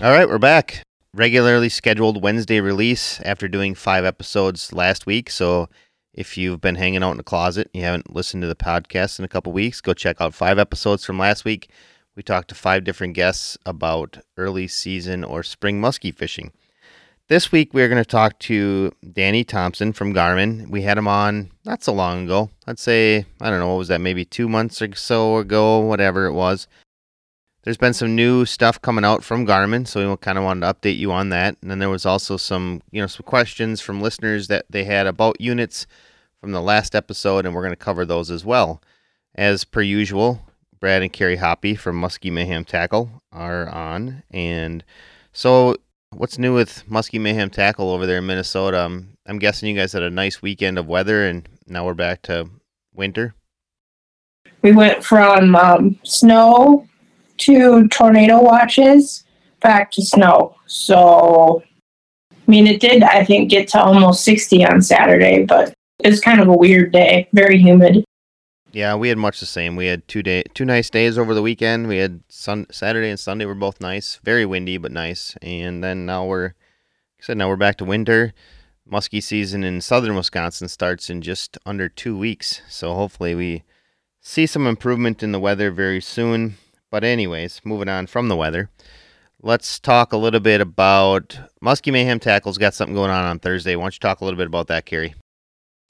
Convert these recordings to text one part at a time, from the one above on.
All right, we're back. Regularly scheduled Wednesday release after doing five episodes last week. So if you've been hanging out in the closet, you haven't listened to the podcast in a couple weeks, go check out five episodes from last week. We talked to five different guests about early season or spring muskie fishing. This week we're going to talk to Danny Thompson from Garmin. We had him on not so long ago. I'd say, I don't know, what was that, maybe two months or so ago, whatever it was there's been some new stuff coming out from Garmin, so we kind of wanted to update you on that. And then there was also some, you know, some questions from listeners that they had about units from the last episode, and we're going to cover those as well. As per usual, Brad and Carrie Hoppy from Muskie Mayhem Tackle are on. And so, what's new with Muskie Mayhem Tackle over there in Minnesota? Um, I'm guessing you guys had a nice weekend of weather, and now we're back to winter. We went from um, snow to tornado watches back to snow. So, I mean, it did, I think, get to almost 60 on Saturday, but it was kind of a weird day, very humid. Yeah, we had much the same. We had two day, two nice days over the weekend. We had sun, Saturday and Sunday were both nice, very windy but nice. And then now we're, like I said, now we're back to winter. Muskie season in southern Wisconsin starts in just under two weeks. So hopefully we see some improvement in the weather very soon. But anyways, moving on from the weather, let's talk a little bit about Muskie Mayhem Tackles. Got something going on on Thursday. Why don't you talk a little bit about that, Carrie?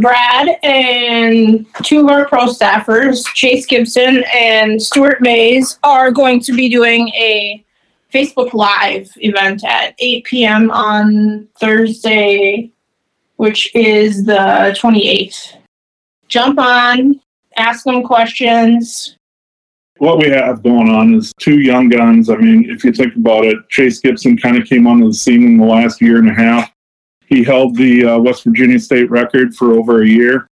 Brad and two of our pro staffers, Chase Gibson and Stuart Mays, are going to be doing a Facebook Live event at 8 p.m. on Thursday, which is the 28th. Jump on, ask them questions, what we have going on is two young guns. I mean, if you think about it, Chase Gibson kind of came onto the scene in the last year and a half. He held the uh, West Virginia state record for over a year.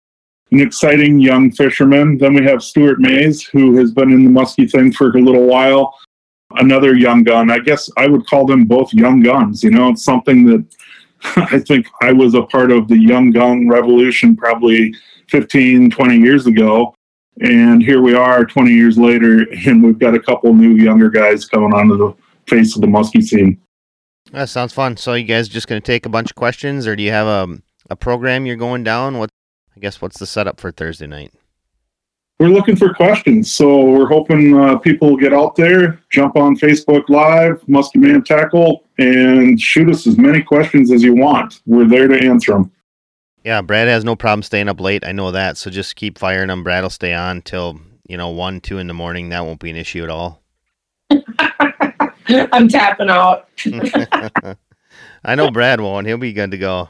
An exciting young fisherman. Then we have Stuart Mays, who has been in the muskie thing for a little while. Another young gun. I guess I would call them both young guns. You know, it's something that I think I was a part of the young gun revolution probably 15, 20 years ago and here we are 20 years later, and we've got a couple new younger guys coming onto the face of the muskie scene. That sounds fun. So you guys just going to take a bunch of questions, or do you have a, a program you're going down? What I guess what's the setup for Thursday night? We're looking for questions, so we're hoping uh, people get out there, jump on Facebook Live, Muskie Mayhem Tackle, and shoot us as many questions as you want. We're there to answer them. Yeah, Brad has no problem staying up late. I know that. So just keep firing him. Brad will stay on till, you know, 1, 2 in the morning. That won't be an issue at all. I'm tapping out. I know Brad won't. He'll be good to go.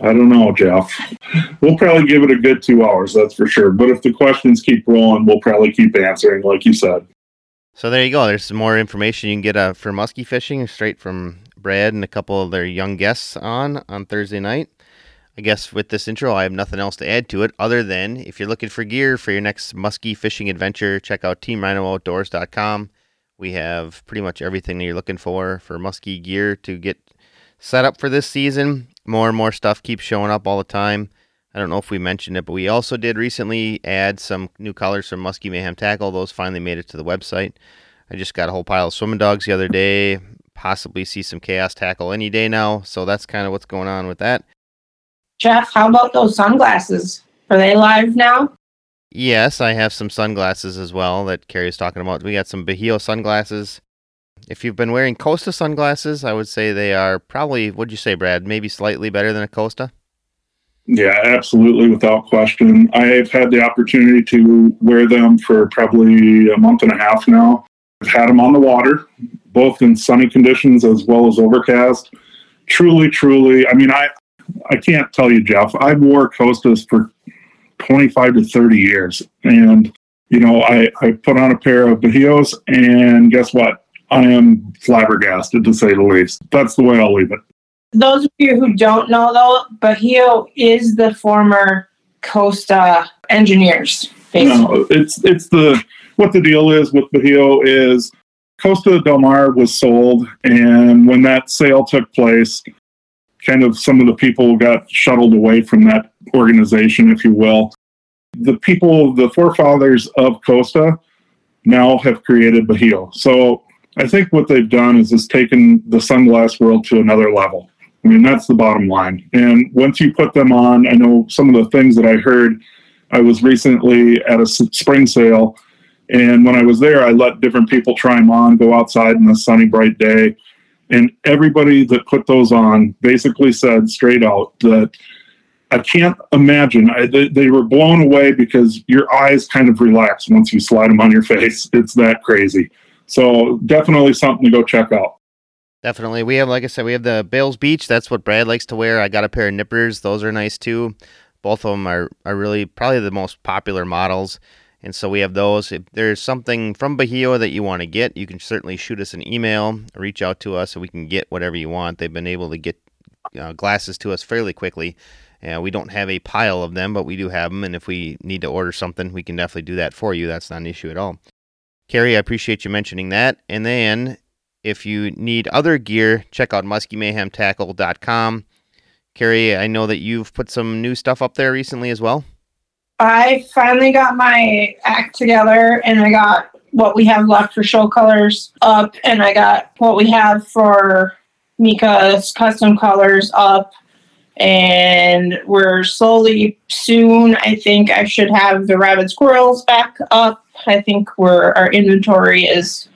I don't know, Jeff. We'll probably give it a good two hours, that's for sure. But if the questions keep rolling, we'll probably keep answering, like you said. So there you go. There's some more information you can get uh, for muskie fishing straight from Brad and a couple of their young guests on on Thursday night. I guess with this intro, I have nothing else to add to it other than if you're looking for gear for your next muskie fishing adventure, check out teamrhinooutdoors.com. Oh we have pretty much everything that you're looking for for muskie gear to get set up for this season. More and more stuff keeps showing up all the time. I don't know if we mentioned it, but we also did recently add some new colors from Muskie Mayhem Tackle. Those finally made it to the website. I just got a whole pile of swimming dogs the other day. Possibly see some chaos tackle any day now. So that's kind of what's going on with that. Jeff, how about those sunglasses? Are they live now? Yes, I have some sunglasses as well that Carrie's talking about. We got some Bajio sunglasses. If you've been wearing Costa sunglasses, I would say they are probably, what'd you say, Brad? Maybe slightly better than a Costa? Yeah, absolutely, without question. I've had the opportunity to wear them for probably a month and a half now. I've had them on the water, both in sunny conditions as well as overcast. Truly, truly, I mean, I, I can't tell you, Jeff. I wore Costas for 25 to 30 years. And, you know, I, I put on a pair of Bajios, and guess what? I am flabbergasted, to say the least. That's the way I'll leave it. Those of you who don't know, though, Bajio is the former Costa engineers. Basically. No, it's it's the what the deal is with Bajio is Costa Del Mar was sold, and when that sale took place, kind of some of the people got shuttled away from that organization, if you will. The people, the forefathers of Costa, now have created Bajio. So I think what they've done is just taken the sunglass world to another level. I mean, that's the bottom line. And once you put them on, I know some of the things that I heard. I was recently at a spring sale, and when I was there, I let different people try them on, go outside in a sunny, bright day. And everybody that put those on basically said straight out that I can't imagine. I, they, they, were blown away because your eyes kind of relax once you slide them on your face. It's that crazy. So definitely something to go check out. Definitely. We have, like I said, we have the Bales Beach. That's what Brad likes to wear. I got a pair of nippers. Those are nice too. Both of them are, are really probably the most popular models. And so we have those. If there's something from Bajio that you want to get, you can certainly shoot us an email, reach out to us, and we can get whatever you want. They've been able to get uh, glasses to us fairly quickly. Uh, we don't have a pile of them, but we do have them. And if we need to order something, we can definitely do that for you. That's not an issue at all. Carrie, I appreciate you mentioning that. And then if you need other gear, check out muskiemayhemtackle.com. Carrie, I know that you've put some new stuff up there recently as well. I finally got my act together and I got what we have left for show colors up and I got what we have for Mika's custom colors up and we're slowly soon I think I should have the rabbit squirrels back up. I think we're our inventory is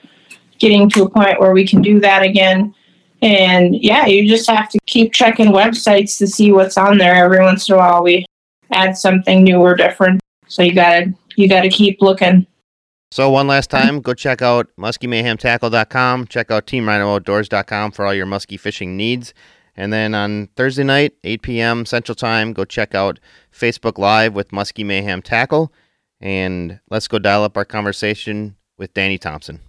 getting to a point where we can do that again. And yeah, you just have to keep checking websites to see what's on there. Every once in a while we add something new or different. So you gotta you gotta keep looking. So one last time, go check out muskiemayhemtackle.com. Check out teamrhinooutdoors.com for all your muskie fishing needs. And then on Thursday night, 8 p.m. Central Time, go check out Facebook Live with Muskie Mayhem Tackle. And let's go dial up our conversation with Danny Thompson.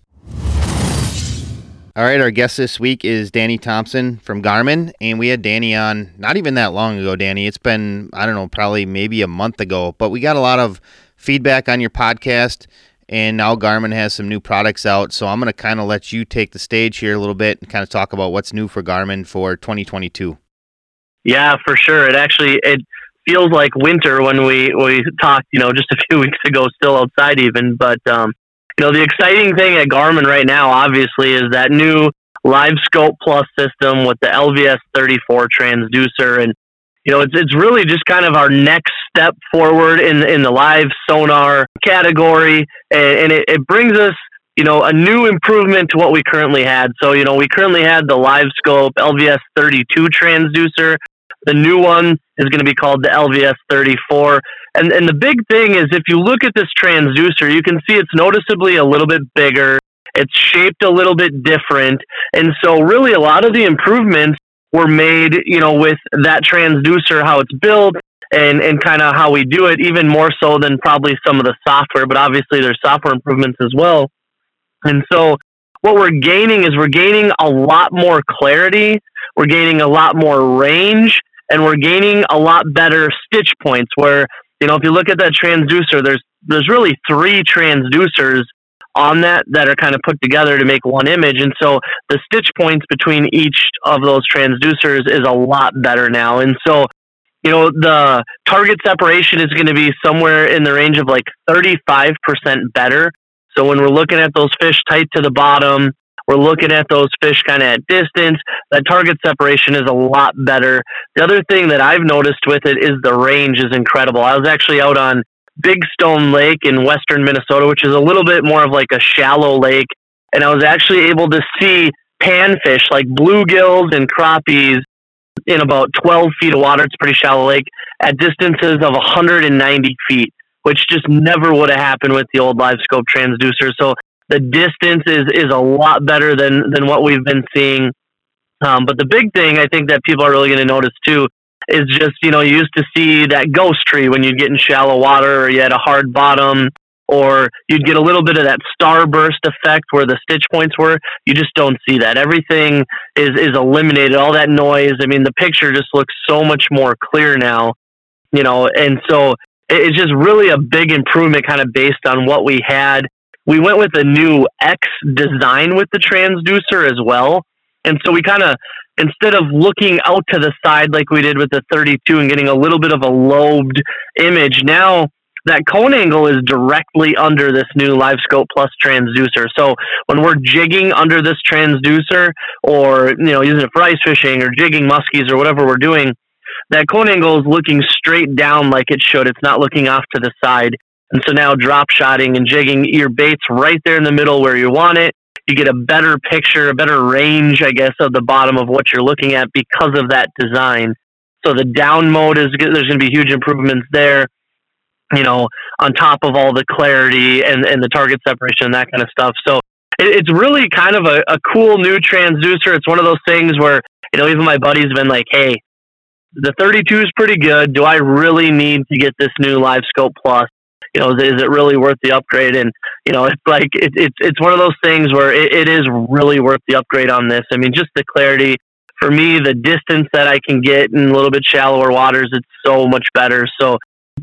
All right, our guest this week is Danny Thompson from Garmin, and we had Danny on not even that long ago, Danny. It's been, I don't know, probably maybe a month ago, but we got a lot of feedback on your podcast, and now Garmin has some new products out. So I'm going to kind of let you take the stage here a little bit and kind of talk about what's new for Garmin for 2022. Yeah, for sure. It actually it feels like winter when we we talked, you know, just a few weeks ago, still outside even, but um, you know, the exciting thing at Garmin right now, obviously, is that new Live Scope Plus system with the LVS 34 transducer, and you know, it's it's really just kind of our next step forward in in the live sonar category, and, and it, it brings us you know, a new improvement to what we currently had. So, you know, we currently had the Live Scope LVS 32 transducer. The new one is going to be called the LVS 34. And and the big thing is if you look at this transducer, you can see it's noticeably a little bit bigger. It's shaped a little bit different. And so really a lot of the improvements were made, you know, with that transducer, how it's built and, and kind of how we do it, even more so than probably some of the software, but obviously there's software improvements as well. And so what we're gaining is we're gaining a lot more clarity, we're gaining a lot more range, and we're gaining a lot better stitch points where you know, if you look at that transducer, there's there's really three transducers on that that are kind of put together to make one image. And so the stitch points between each of those transducers is a lot better now. And so, you know, the target separation is going to be somewhere in the range of like 35% better. So when we're looking at those fish tight to the bottom, we're looking at those fish kind of at distance. That target separation is a lot better. The other thing that I've noticed with it is the range is incredible. I was actually out on Big Stone Lake in western Minnesota, which is a little bit more of like a shallow lake. And I was actually able to see panfish like bluegills and crappies in about 12 feet of water. It's a pretty shallow lake at distances of 190 feet, which just never would have happened with the old live scope transducer. So the distance is is a lot better than than what we've been seeing. Um, but the big thing I think that people are really going to notice too is just you know you used to see that ghost tree when you'd get in shallow water or you had a hard bottom or you'd get a little bit of that starburst effect where the stitch points were. You just don't see that. Everything is is eliminated. All that noise. I mean, the picture just looks so much more clear now. You know, and so it's just really a big improvement, kind of based on what we had we went with a new X design with the transducer as well. And so we kind of, instead of looking out to the side like we did with the 32 and getting a little bit of a lobed image, now that cone angle is directly under this new LiveScope Plus transducer. So when we're jigging under this transducer, or you know using it for ice fishing or jigging muskies or whatever we're doing, that cone angle is looking straight down like it should. It's not looking off to the side. And so now drop shotting and jigging, your bait's right there in the middle where you want it. You get a better picture, a better range, I guess, of the bottom of what you're looking at because of that design. So the down mode is there's going to be huge improvements there. You know, on top of all the clarity and, and the target separation and that kind of stuff. So it, it's really kind of a, a cool new transducer. It's one of those things where, you know, even my buddy's been like, hey, the 32 is pretty good. Do I really need to get this new Live Scope Plus? You know, is, is, it really worth the upgrade? And you know, it's like it, it's it's one of those things where it, it is really worth the upgrade on this. I mean, just the clarity for me, the distance that I can get in a little bit shallower waters, it's so much better. So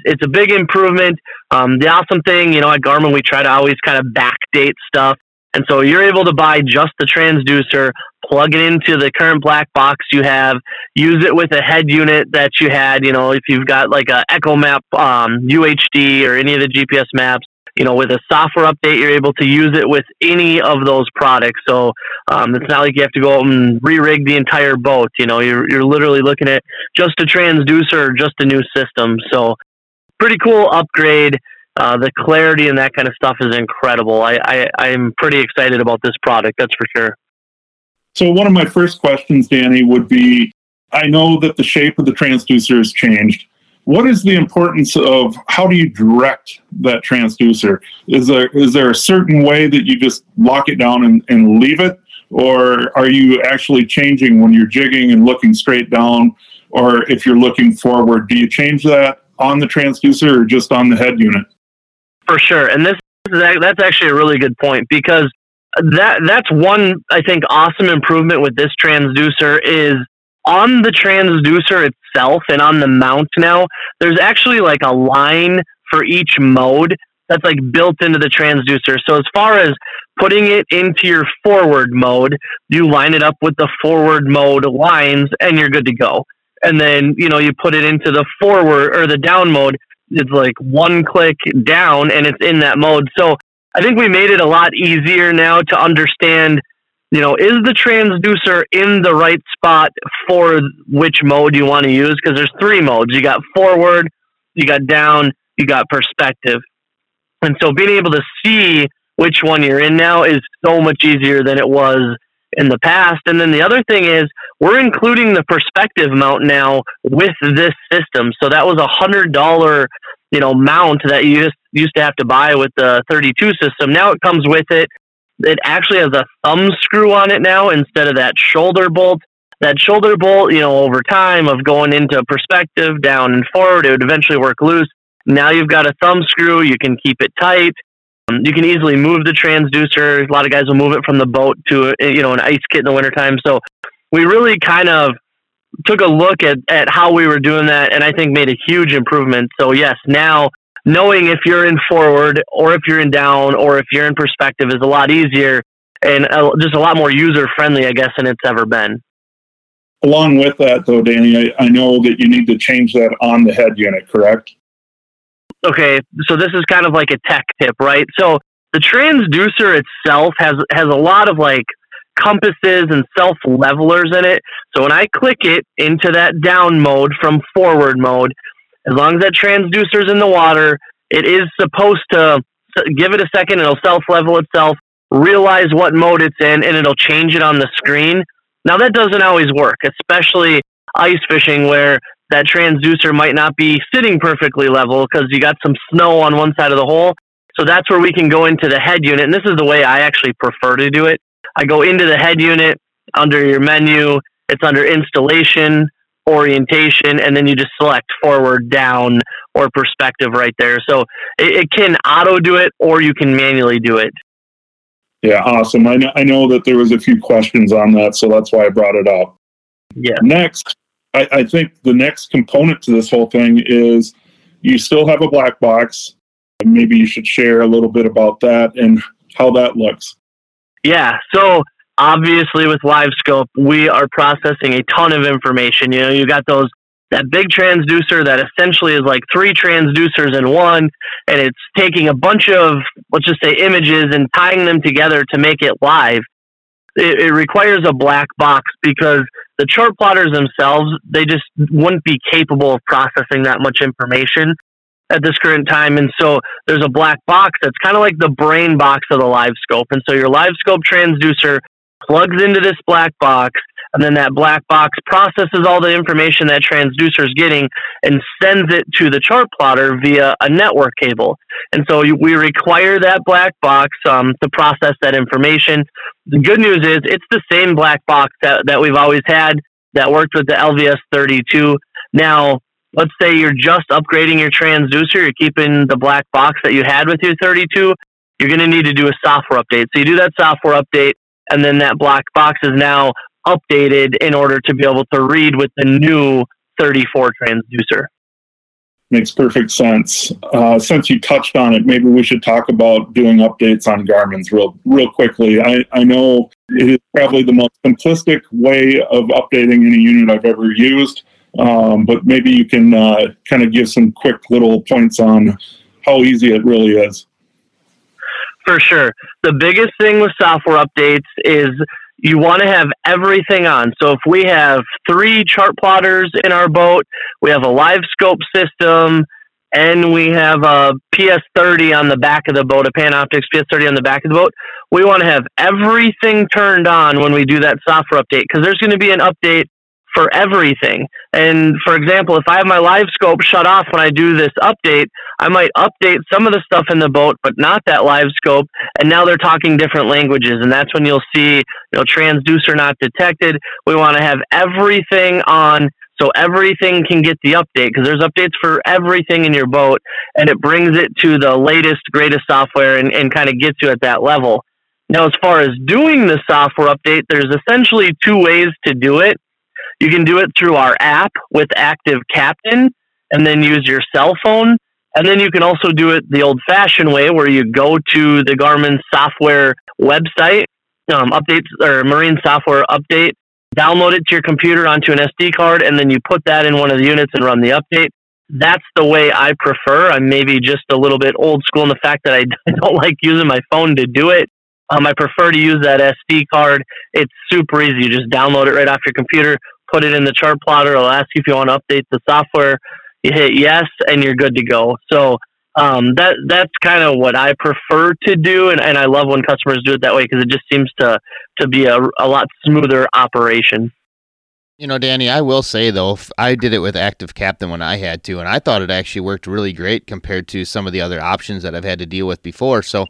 it's a big improvement. Um, the awesome thing, you know, at Garmin, we try to always kind of backdate stuff. And so you're able to buy just the transducer, plug it into the current black box you have, use it with a head unit that you had. You know, if you've got like a EchoMap um, UHD or any of the GPS maps, you know, with a software update, you're able to use it with any of those products. So um, it's not like you have to go out and re-rig the entire boat. You know, you're you're literally looking at just a transducer just a new system. So pretty cool upgrade. Uh, the clarity and that kind of stuff is incredible. I, I I'm pretty excited about this product. That's for sure. So one of my first questions, Danny, would be: I know that the shape of the transducer has changed what is the importance of how do you direct that transducer? Is there is there a certain way that you just lock it down and, and leave it? Or are you actually changing when you're jigging and looking straight down? Or if you're looking forward, do you change that on the transducer or just on the head unit? For sure. And this is that's actually a really good point because that that's one I think awesome improvement with this transducer is on the transducer itself and on the mount now, there's actually like a line for each mode that's like built into the transducer. So as far as putting it into your forward mode, you line it up with the forward mode lines and you're good to go. And then, you know, you put it into the forward or the down mode, it's like one click down and it's in that mode. So I think we made it a lot easier now to understand you know, is the transducer in the right spot for which mode you want to use? Because there's three modes. You got forward, you got down, you got perspective. And so being able to see which one you're in now is so much easier than it was in the past. And then the other thing is we're including the perspective mount now with this system. So that was a hundred dollar, you know, mount that you just used to have to buy with the 32 system. Now it comes with it it actually has a thumb screw on it now instead of that shoulder bolt. That shoulder bolt, you know, over time of going into perspective, down and forward, it would eventually work loose. Now you've got a thumb screw, you can keep it tight. Um, you can easily move the transducer. A lot of guys will move it from the boat to, you know, an ice kit in the wintertime. So we really kind of took a look at, at how we were doing that and I think made a huge improvement. So, yes, now knowing if you're in forward or if you're in down or if you're in perspective is a lot easier and just a lot more user friendly, I guess, than it's ever been. Along with that, though, Danny, I, I know that you need to change that on the head unit, correct? Okay, so this is kind of like a tech tip, right? So the transducer itself has has a lot of like compasses and self levelers in it. So when I click it into that down mode from forward mode, as long as that transducer's in the water, it is supposed to give it a second. It'll self level itself, realize what mode it's in, and it'll change it on the screen. Now, that doesn't always work, especially ice fishing where that transducer might not be sitting perfectly level because you got some snow on one side of the hole. So that's where we can go into the head unit. And this is the way I actually prefer to do it. I go into the head unit under your menu, it's under installation orientation, and then you just select forward, down, or perspective right there. So it, it can auto do it, or you can manually do it. Yeah, awesome. I know, I know that there was a few questions on that, so that's why I brought it up. Yeah. Next, I, I think the next component to this whole thing is you still have a black box. Maybe you should share a little bit about that and how that looks. Yeah. So obviously with LiveScope, we are processing a ton of information. You know, you got those that big transducer that essentially is like three transducers in one, and it's taking a bunch of, let's just say, images and tying them together to make it live. It, it requires a black box because the chart plotters themselves, they just wouldn't be capable of processing that much information at this current time. And so there's a black box that's kind of like the brain box of the live scope. And so your live scope transducer plugs into this black box and then that black box processes all the information that transducer is getting and sends it to the chart plotter via a network cable. And so we require that black box um, to process that information. The good news is it's the same black box that, that we've always had that worked with the LVS 32. Now, let's say you're just upgrading your transducer, you're keeping the black box that you had with your 32, you're going to need to do a software update. So you do that software update, and then that black box is now updated in order to be able to read with the new 34 transducer. Makes perfect sense. Uh, since you touched on it, maybe we should talk about doing updates on Garmin's real, real quickly. I, I know it is probably the most simplistic way of updating any unit I've ever used, um, but maybe you can uh, kind of give some quick little points on how easy it really is. For sure. The biggest thing with software updates is you want to have everything on. So if we have three chart plotters in our boat, we have a live scope system, and we have a PS30 on the back of the boat, a Panoptix PS30 on the back of the boat. We want to have everything turned on when we do that software update because there's going to be an update for everything. And for example, if I have my live scope shut off when I do this update, I might update some of the stuff in the boat, but not that live scope. And now they're talking different languages. And that's when you'll see, you know, transducer not detected. We want to have everything on so everything can get the update because there's updates for everything in your boat and it brings it to the latest, greatest software and, and kind of gets you at that level. Now, as far as doing the software update, there's essentially two ways to do it. You can do it through our app with Active Captain and then use your cell phone. And then you can also do it the old fashioned way where you go to the Garmin software website, um, updates or marine software update, download it to your computer onto an SD card, and then you put that in one of the units and run the update. That's the way I prefer. I'm maybe just a little bit old school in the fact that I don't like using my phone to do it. Um, I prefer to use that SD card. It's super easy. You just download it right off your computer, put it in the chart plotter. It'll ask you if you want to update the software. You hit yes, and you're good to go. So um, that that's kind of what I prefer to do, and, and I love when customers do it that way because it just seems to to be a, a lot smoother operation. You know, Danny, I will say though, I did it with Active Captain when I had to, and I thought it actually worked really great compared to some of the other options that I've had to deal with before. So,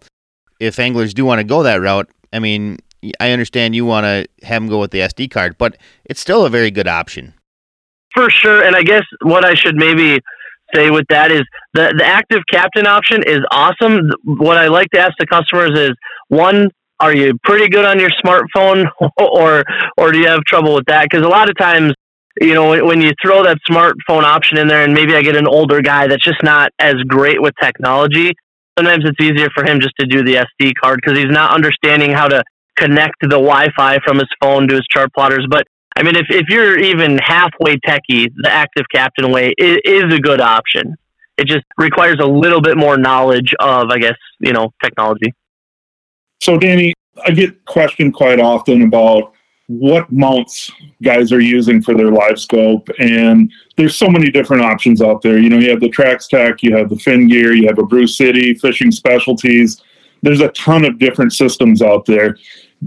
if anglers do want to go that route, I mean, I understand you want to have them go with the SD card, but it's still a very good option. For sure. And I guess what I should maybe say with that is the, the active captain option is awesome. What I like to ask the customers is one, are you pretty good on your smartphone or, or do you have trouble with that? Because a lot of times, you know, when you throw that smartphone option in there and maybe I get an older guy that's just not as great with technology, sometimes it's easier for him just to do the SD card because he's not understanding how to connect the Wi-Fi from his phone to his chart plotters. But I mean, if, if you're even halfway techie, the active captain way is, is a good option. It just requires a little bit more knowledge of, I guess, you know, technology. So, Danny, I get questioned quite often about what mounts guys are using for their live scope and there's so many different options out there you know you have the Traxtech you have the fin gear you have a brew city fishing specialties there's a ton of different systems out there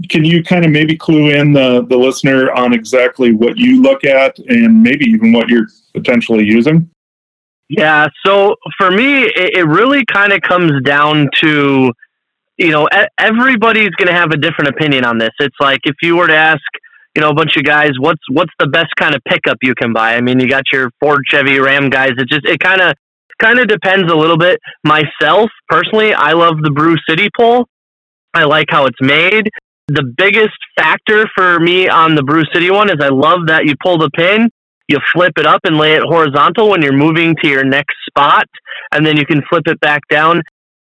can you kind of maybe clue in the, the listener on exactly what you look at and maybe even what you're potentially using? Yeah, so for me, it, it really kind of comes down to, you know, everybody's going to have a different opinion on this. It's like if you were to ask, you know, a bunch of guys, what's what's the best kind of pickup you can buy? I mean, you got your Ford, Chevy, Ram guys. It just it kind of kind of depends a little bit. Myself personally, I love the Brew City pole. I like how it's made the biggest factor for me on the Brew City one is I love that you pull the pin, you flip it up and lay it horizontal when you're moving to your next spot, and then you can flip it back down.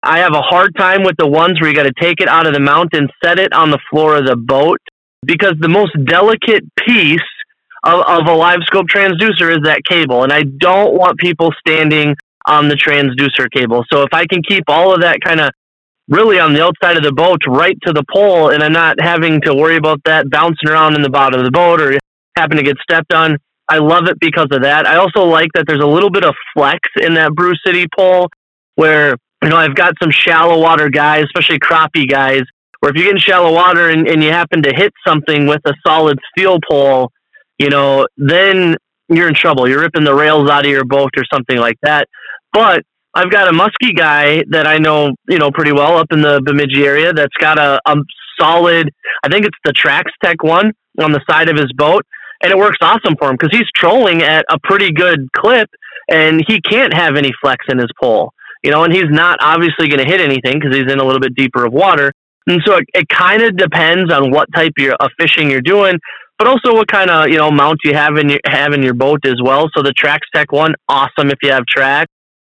I have a hard time with the ones where you got to take it out of the mount and set it on the floor of the boat because the most delicate piece of, of a live scope transducer is that cable. And I don't want people standing on the transducer cable. So if I can keep all of that kind of really on the outside of the boat right to the pole and I'm not having to worry about that bouncing around in the bottom of the boat or happen to get stepped on. I love it because of that. I also like that there's a little bit of flex in that Brew City pole where, you know, I've got some shallow water guys, especially crappie guys, where if you get in shallow water and, and you happen to hit something with a solid steel pole, you know, then you're in trouble. You're ripping the rails out of your boat or something like that. But I've got a musky guy that I know, you know, pretty well up in the Bemidji area that's got a, a solid, I think it's the Trax Tech one on the side of his boat. And it works awesome for him because he's trolling at a pretty good clip and he can't have any flex in his pole, you know, and he's not obviously going to hit anything because he's in a little bit deeper of water. And so it, it kind of depends on what type of fishing you're doing, but also what kind of, you know, mount you have in your, have in your boat as well. So the Trax Tech one, awesome if you have track.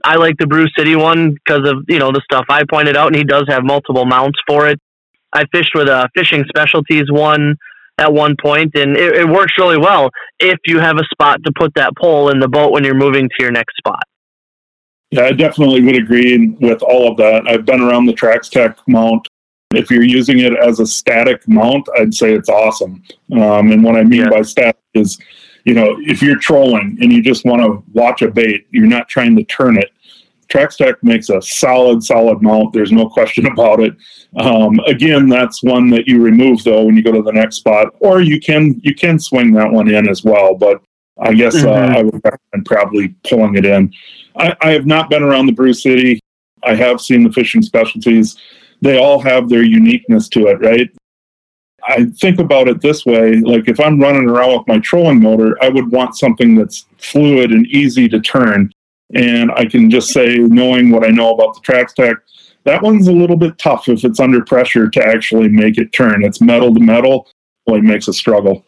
I like the Brew City one because of you know the stuff I pointed out, and he does have multiple mounts for it. I fished with a fishing specialties one at one point, and it, it works really well if you have a spot to put that pole in the boat when you're moving to your next spot. Yeah, I definitely would agree with all of that. I've been around the Trax Tech mount. If you're using it as a static mount, I'd say it's awesome. Um, and what I mean yeah. by static is you know, if you're trolling and you just want to watch a bait, you're not trying to turn it. Trax Tech makes a solid, solid mount. There's no question about it. Um, again, that's one that you remove though when you go to the next spot, or you can you can swing that one in as well. But I guess uh, mm-hmm. uh, I would recommend probably pulling it in. I, I have not been around the Brew City. I have seen the fishing specialties. They all have their uniqueness to it, right? I think about it this way like if I'm running around with my trolling motor, I would want something that's fluid and easy to turn. And I can just say, knowing what I know about the Trax Tech, that one's a little bit tough if it's under pressure to actually make it turn. It's metal to metal, well, it makes a struggle.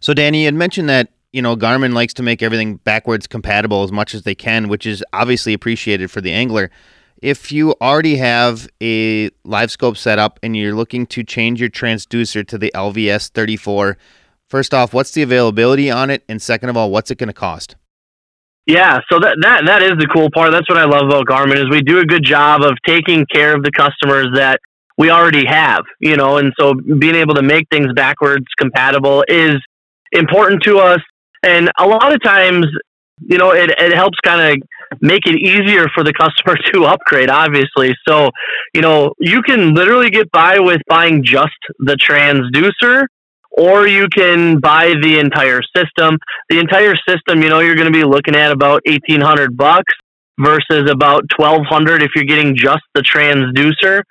So, Danny, you had mentioned that you know Garmin likes to make everything backwards compatible as much as they can, which is obviously appreciated for the angler if you already have a live scope set up and you're looking to change your transducer to the LVS 34, first off, what's the availability on it? And second of all, what's it going to cost? Yeah, so that, that that is the cool part. That's what I love about Garmin is we do a good job of taking care of the customers that we already have, you know, and so being able to make things backwards compatible is important to us. And a lot of times, you know, it, it helps kind of make it easier for the customer to upgrade, obviously. So, you know, you can literally get by with buying just the transducer or you can buy the entire system. The entire system, you know, you're going to be looking at about 1800 bucks versus about 1200 if you're getting just the transducer.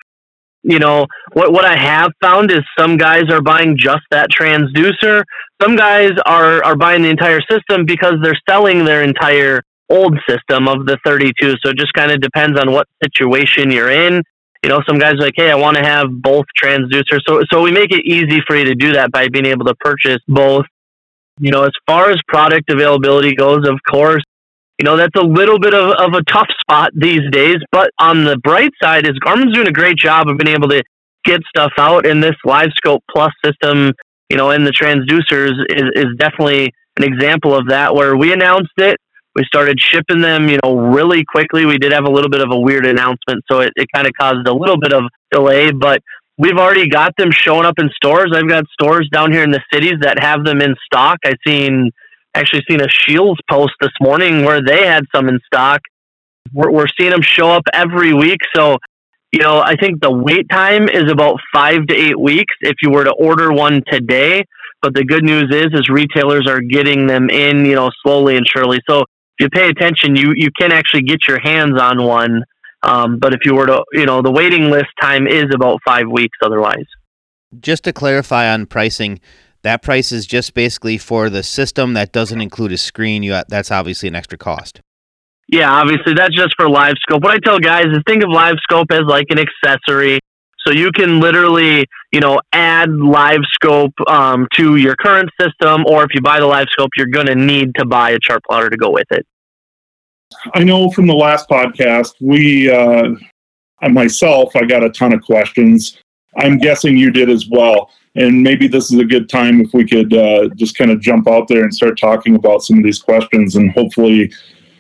You know, what what I have found is some guys are buying just that transducer. Some guys are are buying the entire system because they're selling their entire old system of the 32. So it just kind of depends on what situation you're in. You know, some guys are like, hey, I want to have both transducers. So, so we make it easy for you to do that by being able to purchase both. You know, as far as product availability goes, of course, you know, that's a little bit of, of a tough spot these days. But on the bright side is Garmin's doing a great job of being able to get stuff out in this Live Scope Plus system, you know, and the transducers is, is definitely an example of that where we announced it we started shipping them, you know, really quickly. We did have a little bit of a weird announcement, so it, it kind of caused a little bit of delay, but we've already got them showing up in stores. I've got stores down here in the cities that have them in stock. I seen actually seen a Shields post this morning where they had some in stock. We're, we're seeing them show up every week. So, you know, I think the wait time is about five to eight weeks if you were to order one today. But the good news is, is retailers are getting them in, you know, slowly and surely. So you pay attention, you you can actually get your hands on one. Um, but if you were to, you know, the waiting list time is about five weeks otherwise. Just to clarify on pricing, that price is just basically for the system that doesn't include a screen. You that's obviously an extra cost. Yeah, obviously that's just for live scope. What I tell guys is think of live scope as like an accessory. So you can literally, you know, add live scope um, to your current system, or if you buy the live scope, you're going to need to buy a chart plotter to go with it. I know from the last podcast, we, uh, myself, I got a ton of questions. I'm guessing you did as well. And maybe this is a good time if we could uh, just kind of jump out there and start talking about some of these questions, and hopefully,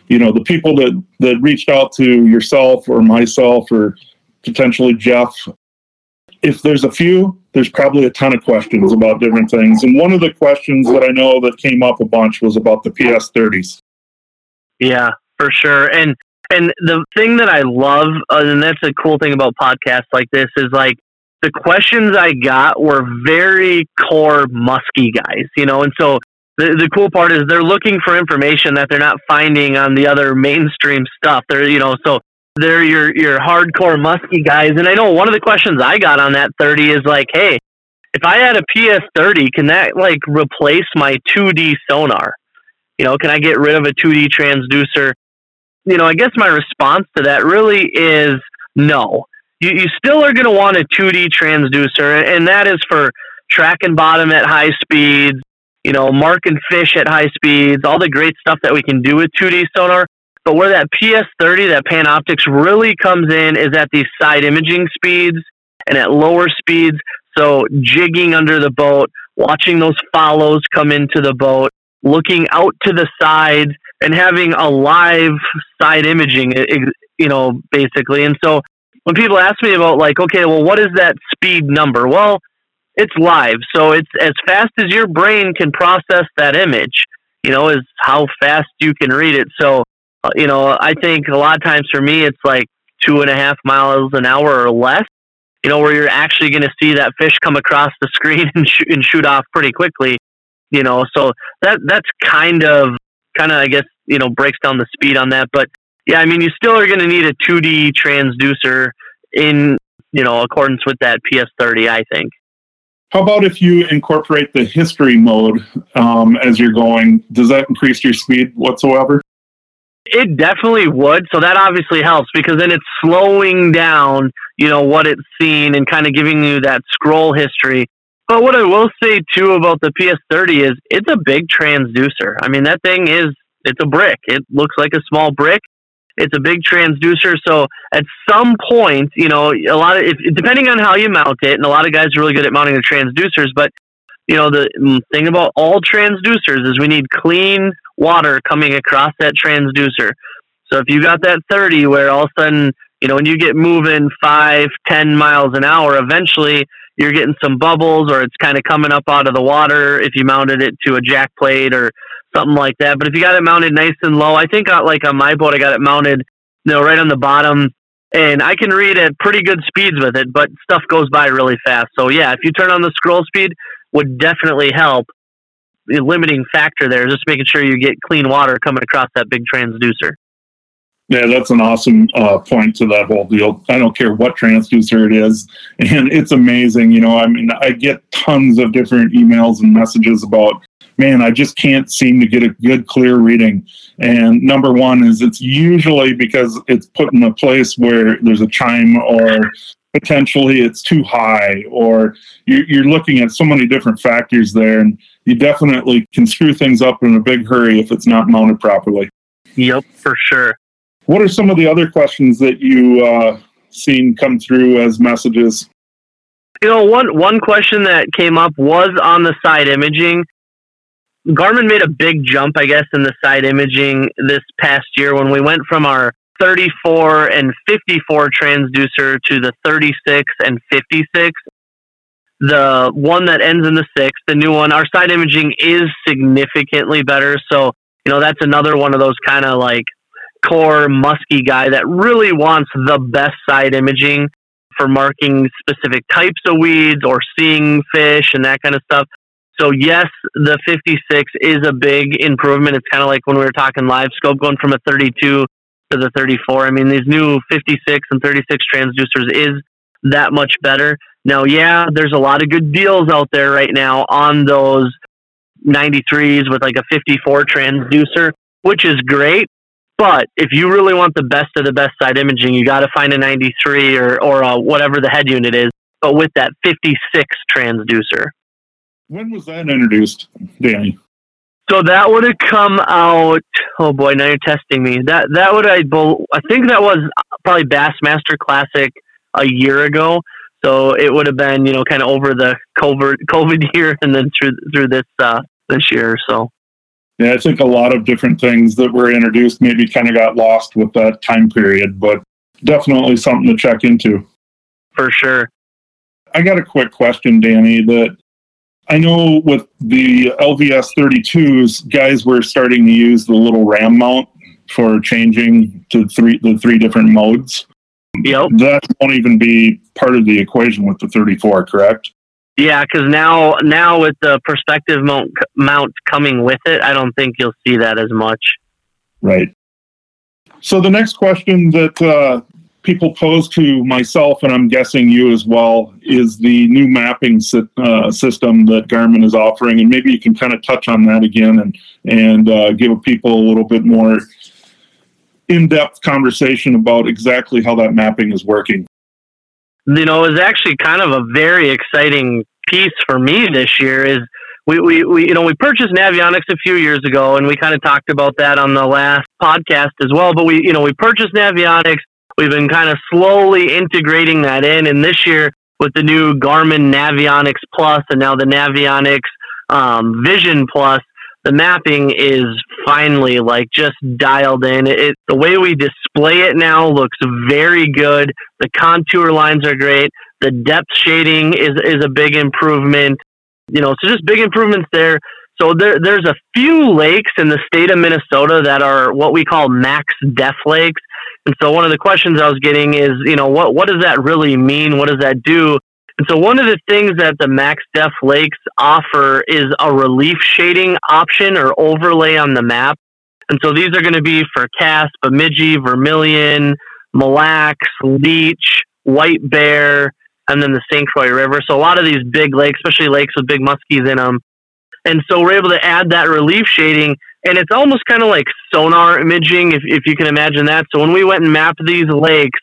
you know, the people that that reached out to yourself or myself or potentially Jeff. If there's a few, there's probably a ton of questions about different things. And one of the questions that I know that came up a bunch was about the PS30s. Yeah, for sure. And and the thing that I love, uh, and that's a cool thing about podcasts like this, is like the questions I got were very core musky guys, you know, and so the, the cool part is they're looking for information that they're not finding on the other mainstream stuff. They're, you know, so they're your, your hardcore musky guys. And I know one of the questions I got on that 30 is like, hey, if I had a PS30, can that like replace my 2D sonar? You know, can I get rid of a 2D transducer? You know, I guess my response to that really is no you, you still are going to want a 2D transducer, and that is for track and bottom at high speeds, you know, marking fish at high speeds, all the great stuff that we can do with 2D sonar. But where that PS30, that Panoptix really comes in is at these side imaging speeds and at lower speeds. So jigging under the boat, watching those follows come into the boat, looking out to the sides and having a live side imaging, you know, basically. And so when people ask me about like, okay, well, what is that speed number? Well, it's live, so it's as fast as your brain can process that image. You know, is how fast you can read it. So, you know, I think a lot of times for me, it's like two and a half miles an hour or less. You know, where you're actually going to see that fish come across the screen and shoot, and shoot off pretty quickly. You know, so that that's kind of kind of I guess you know breaks down the speed on that. But yeah, I mean, you still are going to need a 2D transducer in, you know, accordance with that PS30, I think. How about if you incorporate the history mode um, as you're going? Does that increase your speed whatsoever? It definitely would. So that obviously helps because then it's slowing down, you know, what it's seen and kind of giving you that scroll history. But what I will say too about the PS30 is it's a big transducer. I mean, that thing is, it's a brick. It looks like a small brick. It's a big transducer. So at some point, you know, a lot of, if, depending on how you mount it, and a lot of guys are really good at mounting the transducers, but you know, the mm, thing about all transducers is we need clean water coming across that transducer. So if you got that 30 where all of a sudden, you know, when you get moving five, 10 miles an hour, eventually you're getting some bubbles or it's kind of coming up out of the water if you mounted it to a jack plate or something like that. But if you got it mounted nice and low, I think like on my boat, I got it mounted, you know, right on the bottom, and I can read at pretty good speeds with it. But stuff goes by really fast. So yeah, if you turn on the scroll speed, would definitely help. The limiting factor there is just making sure you get clean water coming across that big transducer. Yeah, that's an awesome uh, point to that whole deal. I don't care what transducer it is, and it's amazing. You know, I mean, I get tons of different emails and messages about man, I just can't seem to get a good, clear reading. And number one is it's usually because it's put in a place where there's a chine or potentially it's too high or you're looking at so many different factors there and you definitely can screw things up in a big hurry if it's not mounted properly. Yep, for sure. What are some of the other questions that you uh, seen come through as messages? You know, one one question that came up was on the side imaging, Garmin made a big jump, I guess, in the side imaging this past year when we went from our 34 and 54 transducer to the 36 and 56. The one that ends in the six, the new one, our side imaging is significantly better. So, you know, that's another one of those kind of like core musky guy that really wants the best side imaging for marking specific types of weeds or seeing fish and that kind of stuff. So yes, the 56 is a big improvement. It's kind of like when we were talking live scope going from a 32 to the 34. I mean, these new 56 and 36 transducers is that much better. Now, yeah, there's a lot of good deals out there right now on those 93s with like a 54 transducer, which is great. But if you really want the best of the best side imaging, you got to find a 93 or, or a, whatever the head unit is, but with that 56 transducer. When was that introduced, Danny? So that would have come out. Oh boy, now you're testing me. That that would I I think that was probably Bassmaster Classic a year ago. So it would have been, you know, kind of over the COVID COVID year and then through through this uh, this year. So yeah, I think a lot of different things that were introduced maybe kind of got lost with that time period, but definitely something to check into. For sure. I got a quick question, Danny, that I know with the LVS 32s, guys were starting to use the little RAM mount for changing to three the three different modes. Yep. That won't even be part of the equation with the 34, correct? Yeah, because now now with the perspective mount, mount coming with it, I don't think you'll see that as much. Right. So the next question that uh, people pose to myself, and I'm guessing you as well, is the new mapping si- uh, system that Garmin is offering, and maybe you can kind of touch on that again and and uh, give people a little bit more in-depth conversation about exactly how that mapping is working. You know, it was actually kind of a very exciting piece for me this year. Is we, we, we you know we purchased Navionics a few years ago, and we kind of talked about that on the last podcast as well. But we you know we purchased Navionics. We've been kind of slowly integrating that in, and this year with the new Garmin Navionics Plus and now the Navionics um, Vision Plus, the mapping is finally like just dialed in. It, the way we display it now looks very good. The contour lines are great. The depth shading is is a big improvement. You know, so just big improvements there. So there, there's a few lakes in the state of Minnesota that are what we call max def lakes. And so one of the questions I was getting is, you know, what what does that really mean? What does that do? And so one of the things that the Max Def Lakes offer is a relief shading option or overlay on the map. And so these are going to be for Cass, Bemidji, Vermilion, Mille Lacs, Leech, White Bear, and then the St. Croix River. So a lot of these big lakes, especially lakes with big muskies in them. And so we're able to add that relief shading and it's almost kind of like sonar imaging, if, if you can imagine that. So when we went and mapped these lakes,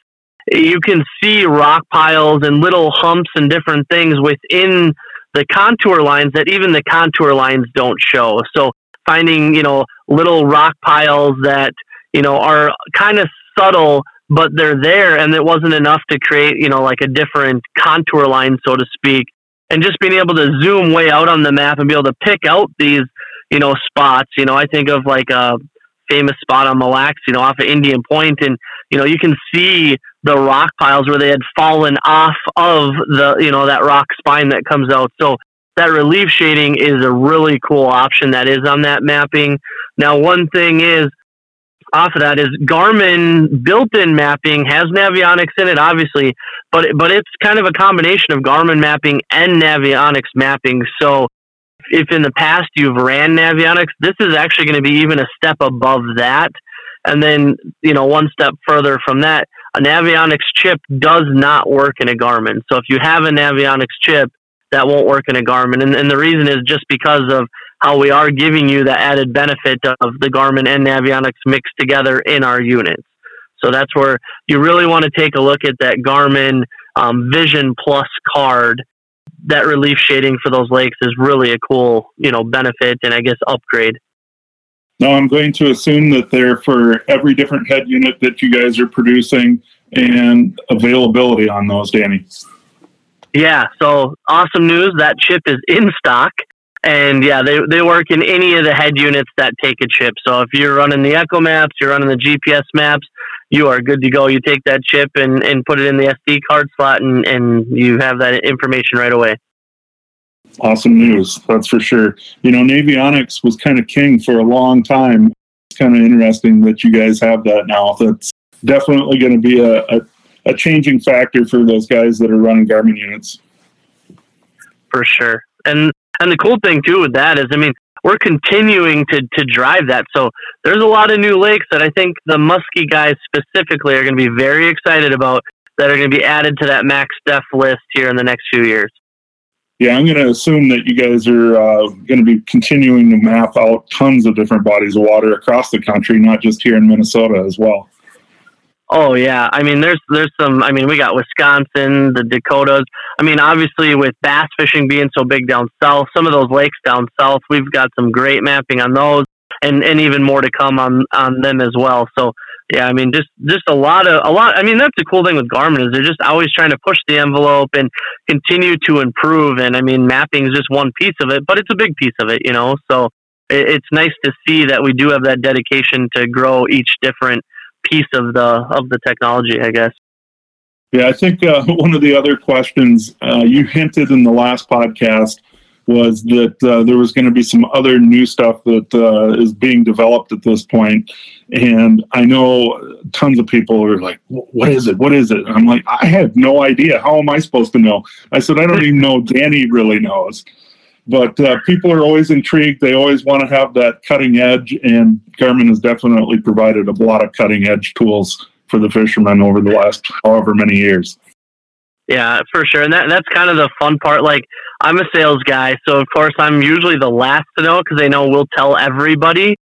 you can see rock piles and little humps and different things within the contour lines that even the contour lines don't show. So finding, you know, little rock piles that, you know, are kind of subtle, but they're there and it wasn't enough to create, you know, like a different contour line, so to speak. And just being able to zoom way out on the map and be able to pick out these, you know, spots. You know, I think of like a famous spot on Mille Lacs, you know, off of Indian Point, and you know, you can see the rock piles where they had fallen off of the, you know, that rock spine that comes out. So that relief shading is a really cool option that is on that mapping. Now, one thing is off of that is Garmin built-in mapping has Navionics in it, obviously, but but it's kind of a combination of Garmin mapping and Navionics mapping. So if in the past you've ran Navionics, this is actually going to be even a step above that. And then, you know, one step further from that, a Navionics chip does not work in a Garmin. So if you have a Navionics chip, that won't work in a Garmin. And, and the reason is just because of how we are giving you the added benefit of the Garmin and Navionics mixed together in our units. So that's where you really want to take a look at that Garmin um, Vision Plus card. That relief shading for those lakes is really a cool, you know, benefit and I guess upgrade. Now I'm going to assume that they're for every different head unit that you guys are producing and availability on those, Danny. Yeah, so awesome news. That chip is in stock. And yeah, they, they work in any of the head units that take a chip. So if you're running the Echo maps, you're running the GPS maps, you are good to go. You take that chip and, and put it in the SD card slot and, and you have that information right away. Awesome news, that's for sure. You know, Navionics was kind of king for a long time. It's kind of interesting that you guys have that now. That's definitely going to be a, a, a changing factor for those guys that are running Garmin units. For sure. And and the cool thing too with that is, I mean, we're continuing to to drive that. So there's a lot of new lakes that I think the Muskie guys specifically are going to be very excited about that are going to be added to that max def list here in the next few years. Yeah, I'm going to assume that you guys are uh, going to be continuing to map out tons of different bodies of water across the country, not just here in Minnesota as well. Oh yeah, I mean, there's there's some. I mean, we got Wisconsin, the Dakotas. I mean, obviously with bass fishing being so big down south, some of those lakes down south, we've got some great mapping on those, and and even more to come on on them as well. So yeah, I mean, just just a lot of a lot. I mean, that's the cool thing with Garmin is they're just always trying to push the envelope and continue to improve. And I mean, mapping is just one piece of it, but it's a big piece of it, you know. So it, it's nice to see that we do have that dedication to grow each different piece of the of the technology. I guess. Yeah, I think uh, one of the other questions uh, you hinted in the last podcast was that uh, there was going to be some other new stuff that uh, is being developed at this point. And I know tons of people are like, what is it? What is it? And I'm like, I have no idea. How am I supposed to know? I said, I don't even know Danny really knows. But uh, people are always intrigued. They always want to have that cutting edge. And Garmin has definitely provided a lot of cutting edge tools for the fishermen over the last however many years. Yeah, for sure. And that that's kind of the fun part. Like I'm a sales guy, so of course I'm usually the last to know because they know we'll tell everybody.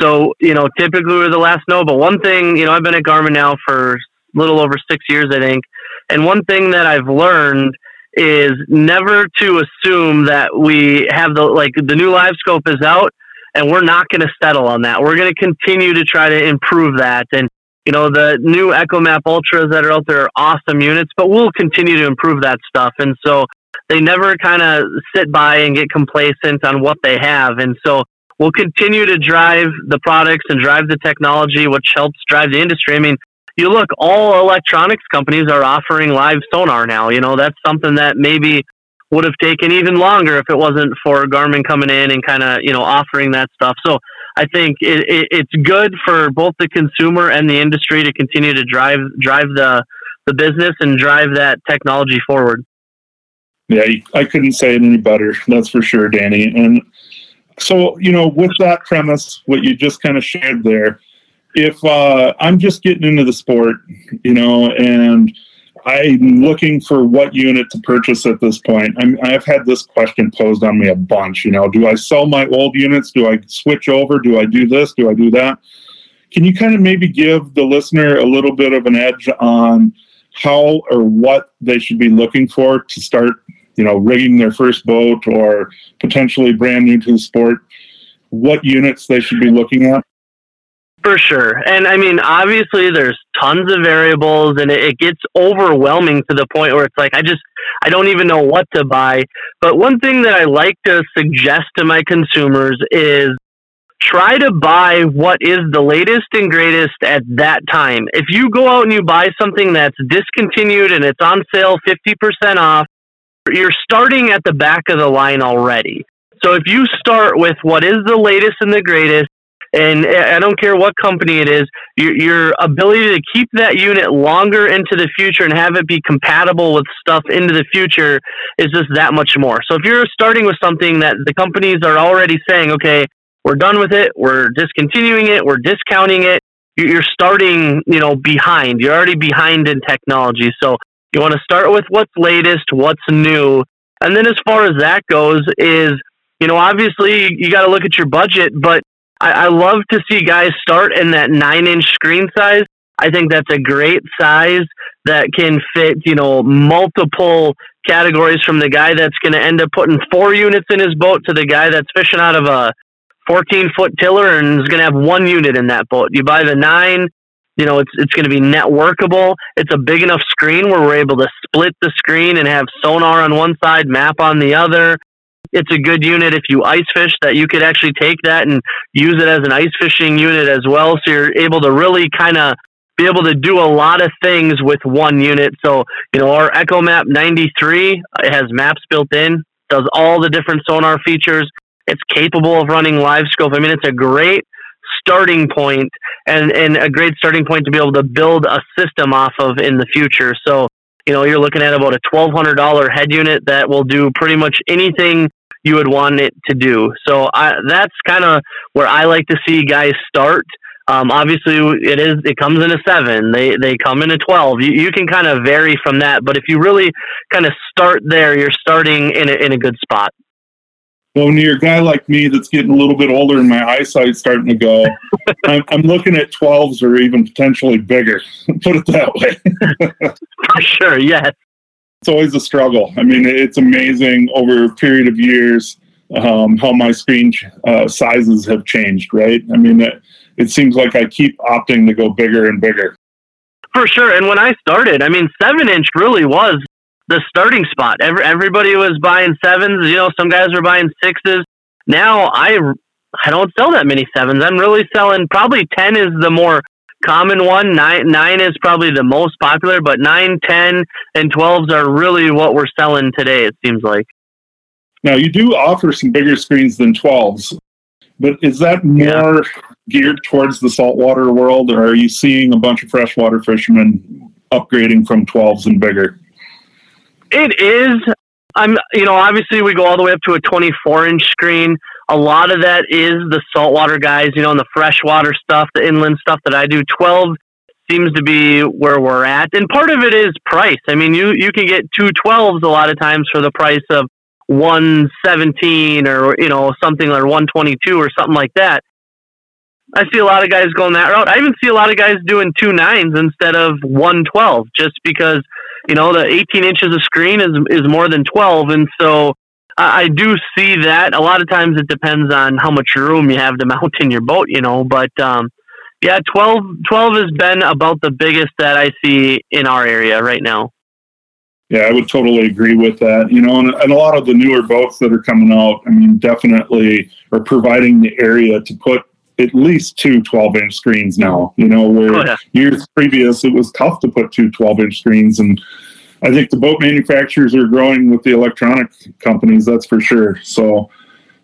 So, you know, typically we're the last to know. But one thing, you know, I've been at Garmin now for a little over six years, I think. And one thing that I've learned is never to assume that we have the like the new live scope is out and we're not going to settle on that. We're going to continue to try to improve that and you know, the new EchoMap Ultras that are out there are awesome units, but we'll continue to improve that stuff. And so they never kind of sit by and get complacent on what they have. And so we'll continue to drive the products and drive the technology, which helps drive the industry. I mean, you look, all electronics companies are offering live sonar now. You know, that's something that maybe would have taken even longer if it wasn't for Garmin coming in and kind of, you know, offering that stuff. So I think it, it, it's good for both the consumer and the industry to continue to drive drive the the business and drive that technology forward. Yeah, I couldn't say it any better. That's for sure, Danny. And so, you know, with that premise, what you just kind of shared there, if uh, I'm just getting into the sport, you know, and I'm looking for what unit to purchase at this point. i have had this question posed on me a bunch. You know, do I sell my old units? Do I switch over? Do I do this? Do I do that? Can you kind of maybe give the listener a little bit of an edge on how or what they should be looking for to start, you know, rigging their first boat or potentially brand new to the sport? What units they should be looking at? For sure. And I mean, obviously, there's tons of variables and it, it, gets overwhelming to the point where it's like, I just, I don't even know what to buy. But one thing that I like to suggest to my consumers is try to buy what is the latest and greatest at that time. If you go out and you buy something that's discontinued and it's on sale 50% off, you're starting at the back of the line already. So if you start with what is the latest and the greatest, and eh, I don't care what company it is, your, your ability to keep that unit longer into the future and have it be compatible with stuff into the future is just that much more. So if you're starting with something that the companies are already saying, okay, we're done with it, we're discontinuing it, we're discounting it, you're starting, you know, behind. You're already behind in technology. So you want to start with what's latest, what's new. And then as far as that goes is, you know, obviously you got to look at your budget, but I, I love to see guys start in that nine inch screen size. I think that's a great size that can fit, you know, multiple categories from the guy that's going to end up putting four units in his boat to the guy that's fishing out of a 14 foot tiller and is going to have one unit in that boat. You buy the nine, you know, it's, it's going to be networkable. It's a big enough screen where we're able to split the screen and have sonar on one side, map on the other it's a good unit if you ice fish that you could actually take that and use it as an ice fishing unit as well. So you're able to really kind of be able to do a lot of things with one unit. So, you know, our EchoMap 93 it has maps built in, does all the different sonar features. It's capable of running live scope. I mean, it's a great starting point and, and a great starting point to be able to build a system off of in the future. So, you know, you're looking at about a $1,200 head unit that will do pretty much anything you would want it to do. So I, that's kind of where I like to see guys start. Um, obviously, it is it comes in a seven. They they come in a twelve. You, you can kind of vary from that, but if you really kind of start there, you're starting in a, in a good spot. Well, when you're a guy like me that's getting a little bit older and my eyesight's starting to go, I'm, I'm, looking at 12s or even potentially bigger. Put it that way. For sure, yes it's always a struggle. I mean, it's amazing over a period of years um, how my screen uh, sizes have changed. Right? I mean, it, it seems like I keep opting to go bigger and bigger. For sure. And when I started, I mean, seven inch really was the starting spot. Every, everybody was buying sevens. You know, some guys were buying sixes. Now I I don't sell that many sevens. I'm really selling probably ten is the more common one. Nine nine is probably the most popular, but nine, ten, and twelves are really what we're selling today. It seems like. Now you do offer some bigger screens than twelves, but is that more yeah. geared towards the saltwater world, or are you seeing a bunch of freshwater fishermen upgrading from twelves and bigger? It is. I'm, you know, obviously we go all the way up to a 24 inch screen. A lot of that is the saltwater guys, you know, and the freshwater stuff, the inland stuff that I do. 12 seems to be where we're at. And part of it is price. I mean, you, you can get two 12s a lot of times for the price of 117 or, you know, something like 122 or something like that. I see a lot of guys going that route. I even see a lot of guys doing two nines instead of 112 just because you know, the 18 inches of screen is is more than 12, and so I, do see that. A lot of times it depends on how much room you have to mount in your boat, you know. But um, yeah, 12, 12 has been about the biggest that I see in our area right now. Yeah, I would totally agree with that. You know, and, and, a lot of the newer boats that are coming out, I mean, definitely are providing the area to put at least two 12 inch screens now, you know, where oh, yeah. years previous it was tough to put two 12 inch screens. And I think the boat manufacturers are growing with the electronic companies, that's for sure. So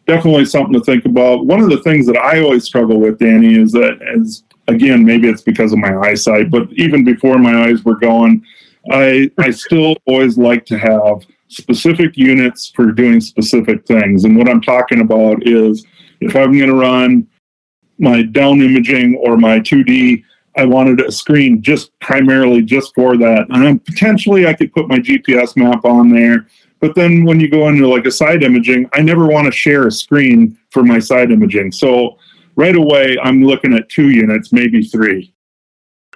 definitely something to think about. One of the things that I always struggle with, Danny, is that as again, maybe it's because of my eyesight, but even before my eyes were going, I I still always like to have specific units for doing specific things. And what I'm talking about is if I'm going to run my down imaging or my 2D. I wanted a screen just primarily just for that. And then potentially I could put my GPS map on there. But then when you go into like a side imaging, I never want to share a screen for my side imaging. So right away, I'm looking at two units, maybe three.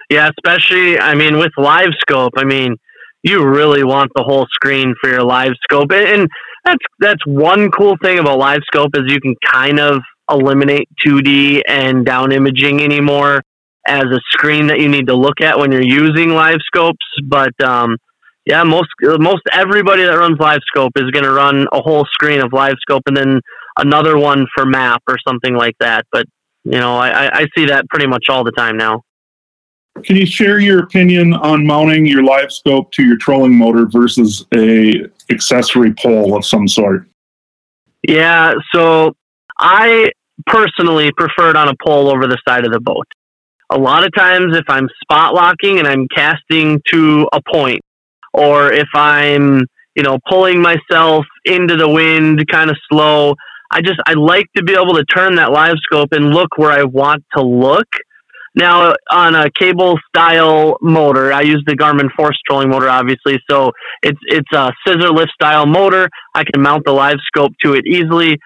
Yeah, especially, I mean, with live scope, I mean, you really want the whole screen for your live scope. And that's that's one cool thing about live scope is you can kind of eliminate 2D and down imaging anymore as a screen that you need to look at when you're using live scopes. But um, yeah, most most everybody that runs live scope is going to run a whole screen of live scope and then another one for map or something like that. But you know, I, I see that pretty much all the time now. Can you share your opinion on mounting your live scope to your trolling motor versus a accessory pole of some sort? Yeah, so I personally prefer it on a pole over the side of the boat. A lot of times, if I'm spot locking and I'm casting to a point, or if I'm, you know, pulling myself into the wind kind of slow, I just, I like to be able to turn that live scope and look where I want to look. Now, on a cable style motor, I use the Garmin Force trolling motor, obviously. So it's it's a scissor lift style motor. I can mount the live scope to it easily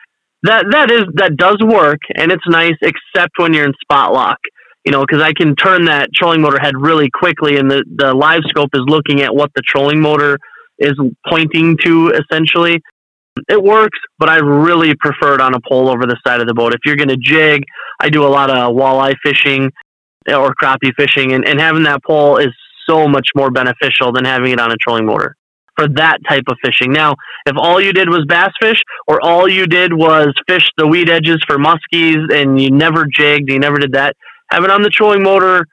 that that is that does work and it's nice except when you're in spot lock you know because i can turn that trolling motor head really quickly and the the live scope is looking at what the trolling motor is pointing to essentially it works but i really prefer it on a pole over the side of the boat if you're going to jig i do a lot of walleye fishing eh, or crappie fishing and, and having that pole is so much more beneficial than having it on a trolling motor for that type of fishing. Now, if all you did was bass fish, or all you did was fish the weed edges for muskies, and you never jigged, you never did that, having on the trolling motor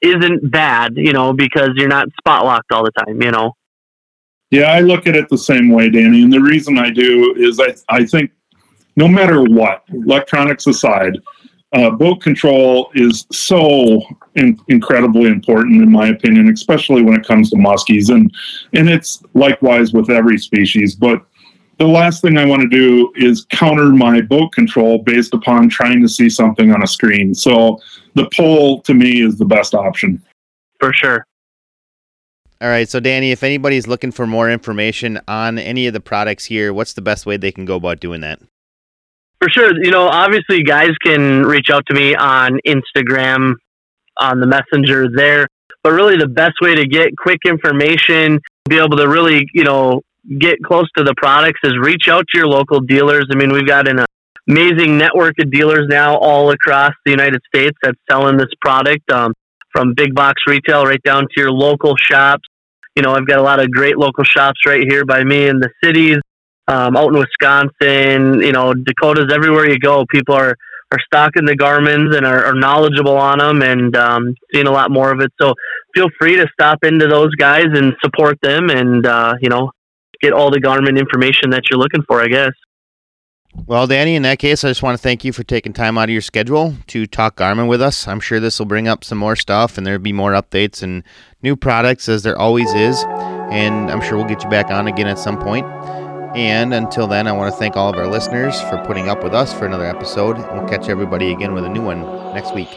isn't bad, you know, because you're not spot locked all the time, you know. Yeah, I look at it the same way, Danny. And the reason I do is I, I think no matter what, electronics aside, uh, boat control is so in- incredibly important, in my opinion, especially when it comes to muskies, and and it's likewise with every species. But the last thing I want to do is counter my boat control based upon trying to see something on a screen. So the pole to me is the best option. For sure. All right, so Danny, if anybody's looking for more information on any of the products here, what's the best way they can go about doing that? For sure. You know, obviously, guys can reach out to me on Instagram, on the messenger there. But really, the best way to get quick information, be able to really, you know, get close to the products is reach out to your local dealers. I mean, we've got an amazing network of dealers now all across the United States that's selling this product um, from big box retail right down to your local shops. You know, I've got a lot of great local shops right here by me in the cities, um, out in Wisconsin, you know, Dakotas, everywhere you go, people are, are stocking the Garmins and are, are knowledgeable on them and um, seeing a lot more of it. So feel free to stop into those guys and support them and, uh, you know, get all the Garmin information that you're looking for, I guess. Well, Danny, in that case, I just want to thank you for taking time out of your schedule to talk Garmin with us. I'm sure this will bring up some more stuff and there'll be more updates and new products as there always is. And I'm sure we'll get you back on again at some point. And until then, I want to thank all of our listeners for putting up with us for another episode. We'll catch everybody again with a new one next week.